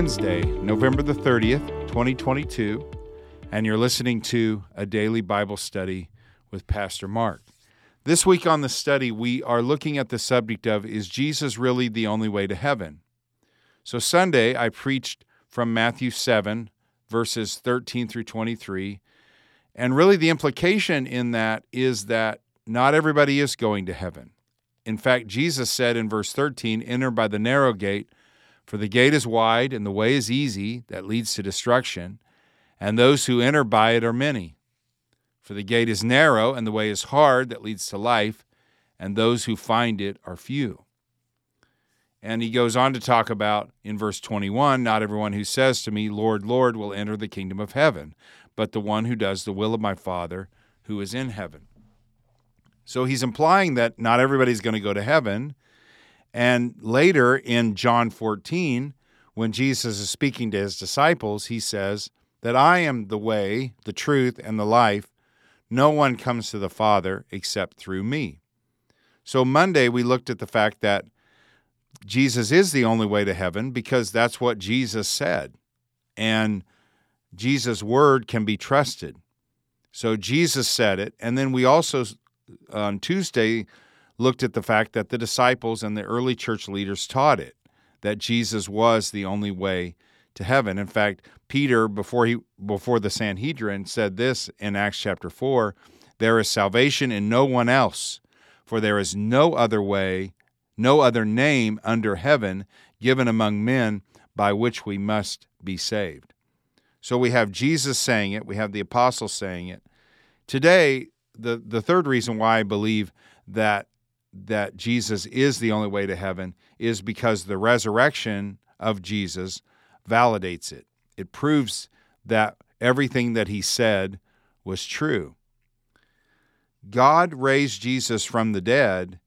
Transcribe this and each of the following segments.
Wednesday, November the 30th, 2022, and you're listening to a daily Bible study with Pastor Mark. This week on the study, we are looking at the subject of Is Jesus really the only way to heaven? So, Sunday, I preached from Matthew 7, verses 13 through 23. And really, the implication in that is that not everybody is going to heaven. In fact, Jesus said in verse 13, Enter by the narrow gate, for the gate is wide and the way is easy that leads to destruction, and those who enter by it are many. For the gate is narrow and the way is hard that leads to life, and those who find it are few. And he goes on to talk about in verse 21 Not everyone who says to me, Lord, Lord, will enter the kingdom of heaven, but the one who does the will of my Father who is in heaven. So he's implying that not everybody's going to go to heaven. And later in John 14, when Jesus is speaking to his disciples, he says that I am the way, the truth, and the life. No one comes to the Father except through me. So Monday, we looked at the fact that Jesus is the only way to heaven because that's what Jesus said. And Jesus' word can be trusted. So Jesus said it. And then we also, on Tuesday, looked at the fact that the disciples and the early church leaders taught it, that Jesus was the only way to heaven. In fact, Peter, before he before the Sanhedrin, said this in Acts chapter four: "There is salvation in no one else, for there is no other way, no other name under heaven given among men by which we must be saved." So we have Jesus saying it, we have the apostles saying it. Today, the the third reason why I believe that that Jesus is the only way to heaven is because the resurrection of Jesus validates it. It proves that everything that he said was true. God raised Jesus from the dead,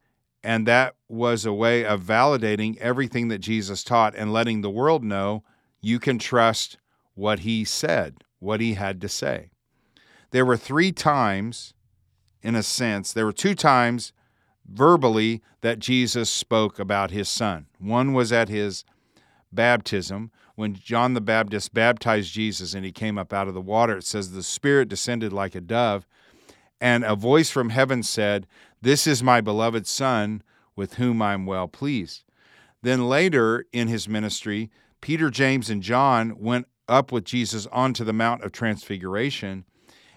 and that was a way of validating everything that Jesus taught and letting the world know you can trust what he said, what he had to say. There were three times, in a sense, there were two times verbally that Jesus spoke about his son. One was at his baptism when John the Baptist baptized Jesus and he came up out of the water. It says the Spirit descended like a dove, and a voice from heaven said, This is my beloved Son with whom I'm well pleased. Then later in his ministry, Peter, James, and John went up with Jesus onto the Mount of Transfiguration.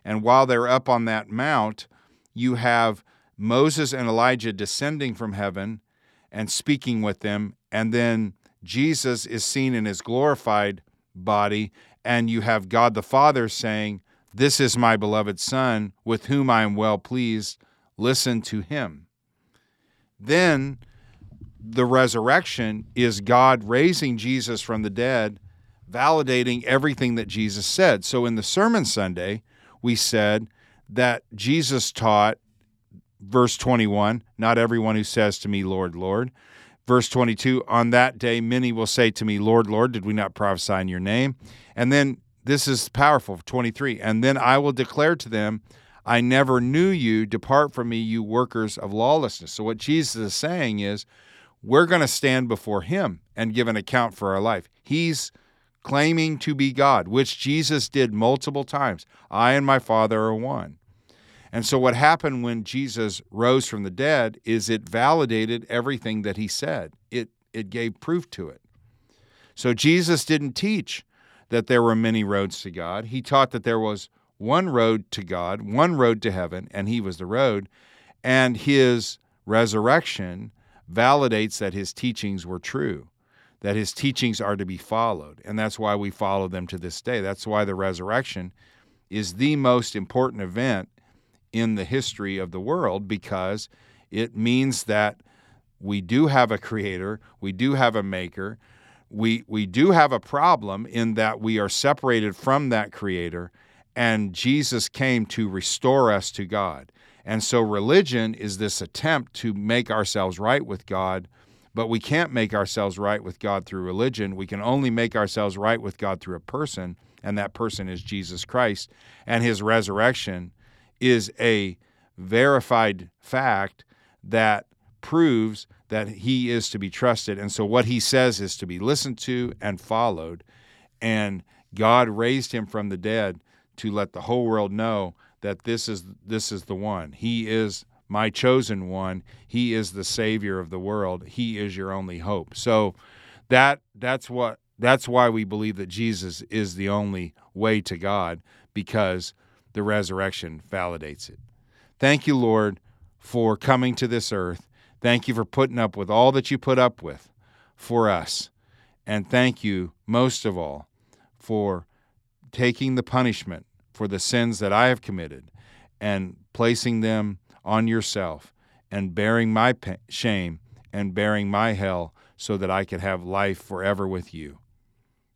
And while they're up on that mount, you have Moses and Elijah descending from heaven and speaking with them, and then Jesus is seen in his glorified body, and you have God the Father saying, This is my beloved Son, with whom I am well pleased. Listen to him. Then the resurrection is God raising Jesus from the dead, validating everything that Jesus said. So in the Sermon Sunday, we said that Jesus taught verse 21 Not everyone who says to me, Lord, Lord. Verse 22 On that day, many will say to me, Lord, Lord, did we not prophesy in your name? And then this is powerful 23 And then I will declare to them, I never knew you. Depart from me, you workers of lawlessness. So, what Jesus is saying is, we're going to stand before him and give an account for our life. He's claiming to be God, which Jesus did multiple times. I and my Father are one. And so, what happened when Jesus rose from the dead is it validated everything that he said, it, it gave proof to it. So, Jesus didn't teach that there were many roads to God. He taught that there was one road to God, one road to heaven, and he was the road. And his resurrection validates that his teachings were true, that his teachings are to be followed. And that's why we follow them to this day. That's why the resurrection is the most important event in the history of the world because it means that we do have a creator, we do have a maker, we we do have a problem in that we are separated from that creator and Jesus came to restore us to God. And so religion is this attempt to make ourselves right with God, but we can't make ourselves right with God through religion. We can only make ourselves right with God through a person, and that person is Jesus Christ and his resurrection is a verified fact that proves that he is to be trusted. And so what he says is to be listened to and followed. And God raised him from the dead to let the whole world know that this is this is the one. He is my chosen one. He is the savior of the world. He is your only hope. So that that's what that's why we believe that Jesus is the only way to God because the resurrection validates it. Thank you, Lord, for coming to this earth. Thank you for putting up with all that you put up with for us. And thank you, most of all, for taking the punishment for the sins that I have committed and placing them on yourself and bearing my shame and bearing my hell so that I could have life forever with you.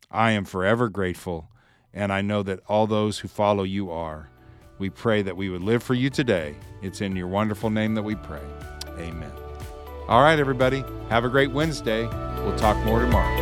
I am forever grateful, and I know that all those who follow you are. We pray that we would live for you today. It's in your wonderful name that we pray. Amen. All right, everybody. Have a great Wednesday. We'll talk more tomorrow.